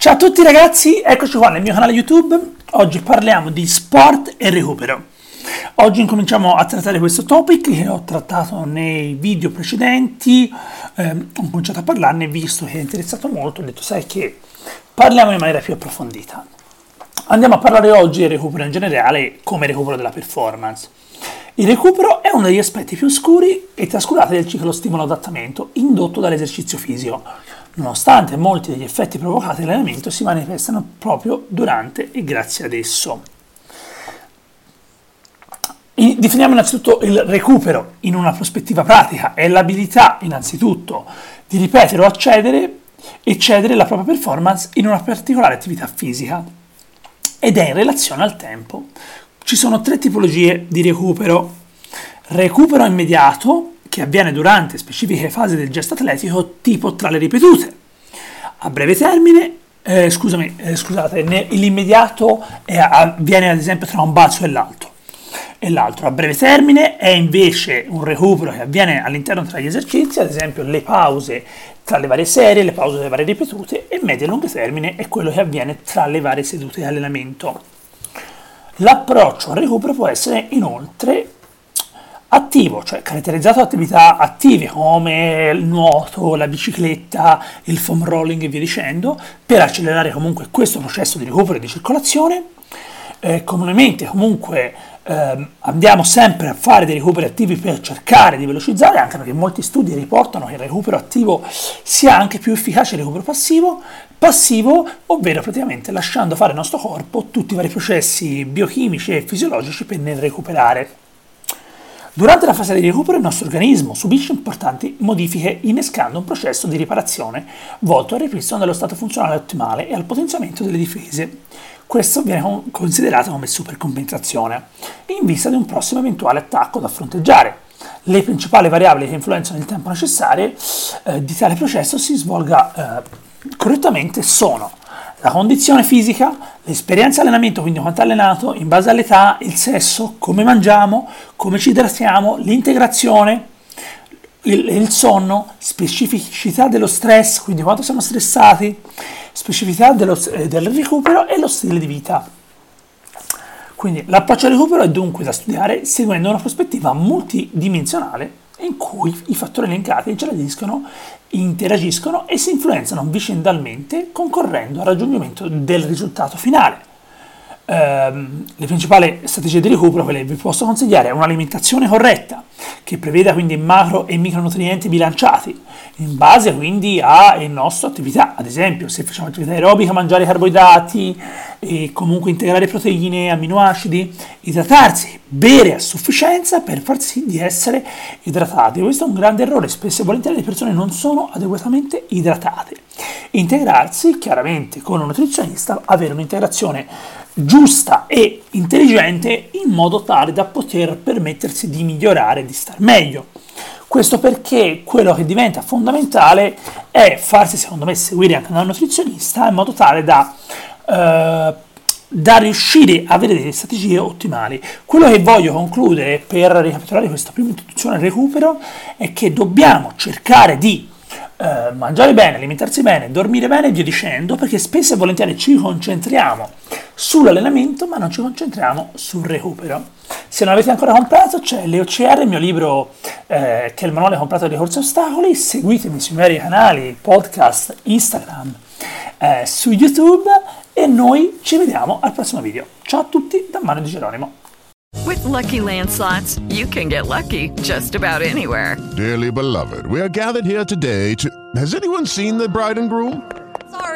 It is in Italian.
Ciao a tutti ragazzi, eccoci qua nel mio canale YouTube. Oggi parliamo di sport e recupero. Oggi incominciamo a trattare questo topic che ho trattato nei video precedenti. Eh, ho cominciato a parlarne visto che è interessato molto. Ho detto, sai che parliamo in maniera più approfondita. Andiamo a parlare oggi del recupero in generale come recupero della performance. Il recupero è uno degli aspetti più oscuri e trascurati del ciclo stimolo-adattamento indotto dall'esercizio fisico, nonostante molti degli effetti provocati dall'allenamento si manifestano proprio durante e grazie ad esso. Definiamo innanzitutto il recupero in una prospettiva pratica, è l'abilità innanzitutto di ripetere o accedere e cedere la propria performance in una particolare attività fisica ed è in relazione al tempo. Ci sono tre tipologie di recupero. Recupero immediato, che avviene durante specifiche fasi del gesto atletico, tipo tra le ripetute. A breve termine, eh, scusami, eh, scusate, l'immediato è, avviene ad esempio tra un balzo e l'altro. E l'altro a breve termine è invece un recupero che avviene all'interno tra gli esercizi, ad esempio le pause tra le varie serie, le pause delle varie ripetute e medio e lungo termine è quello che avviene tra le varie sedute di allenamento. L'approccio al recupero può essere inoltre attivo, cioè caratterizzato da attività attive come il nuoto, la bicicletta, il foam rolling e via dicendo, per accelerare comunque questo processo di recupero e di circolazione. Eh, comunemente comunque eh, andiamo sempre a fare dei recuperi attivi per cercare di velocizzare, anche perché molti studi riportano che il recupero attivo sia anche più efficace del recupero passivo, passivo, ovvero praticamente lasciando fare al nostro corpo tutti i vari processi biochimici e fisiologici per ne recuperare. Durante la fase di recupero il nostro organismo subisce importanti modifiche innescando un processo di riparazione volto al ripristino dello stato funzionale ottimale e al potenziamento delle difese. Questo viene considerato come supercompensazione, in vista di un prossimo eventuale attacco da fronteggiare. Le principali variabili che influenzano il tempo necessario eh, di tale processo si svolga eh, correttamente sono la condizione fisica, l'esperienza allenamento, quindi quanto allenato, in base all'età, il sesso, come mangiamo, come ci idratiamo, l'integrazione, il, il sonno, specificità dello stress, quindi quanto siamo stressati, specificità dello, eh, del recupero e lo stile di vita. Quindi l'approccio al recupero è dunque da studiare seguendo una prospettiva multidimensionale in cui i fattori elencati interagiscono, interagiscono e si influenzano vicendalmente concorrendo al raggiungimento del risultato finale. Ehm, le principali strategie di recupero che vi posso consigliare è un'alimentazione corretta che preveda quindi macro e micronutrienti bilanciati in base quindi alla nostra attività. Ad esempio se facciamo attività aerobica mangiare carboidrati e comunque integrare proteine aminoacidi idratarsi bere a sufficienza per far sì di essere idratati. Questo è un grande errore spesso e volentieri le persone non sono adeguatamente idratate. Integrarsi chiaramente con un nutrizionista avere un'integrazione giusta e intelligente in modo tale da poter permettersi di migliorare, di star meglio. Questo perché quello che diventa fondamentale è farsi, secondo me, seguire anche da un nutrizionista in modo tale da, eh, da riuscire a avere delle strategie ottimali. Quello che voglio concludere per ricapitolare questa prima introduzione al recupero è che dobbiamo cercare di eh, mangiare bene, alimentarsi bene, dormire bene e via dicendo, perché spesso e volentieri ci concentriamo sull'allenamento ma non ci concentriamo sul recupero. Se non avete ancora comprato c'è l'EOCR, il mio libro eh, che è il manuale comprato dei corsi ostacoli, seguitemi sui miei canali, podcast, Instagram, eh, su YouTube e noi ci vediamo al prossimo video. Ciao a tutti da Mario Di Geronimo. With lucky landslots, you can get lucky just about anywhere. Dearly beloved, we are gathered here today to. Has anyone seen the bride and groom?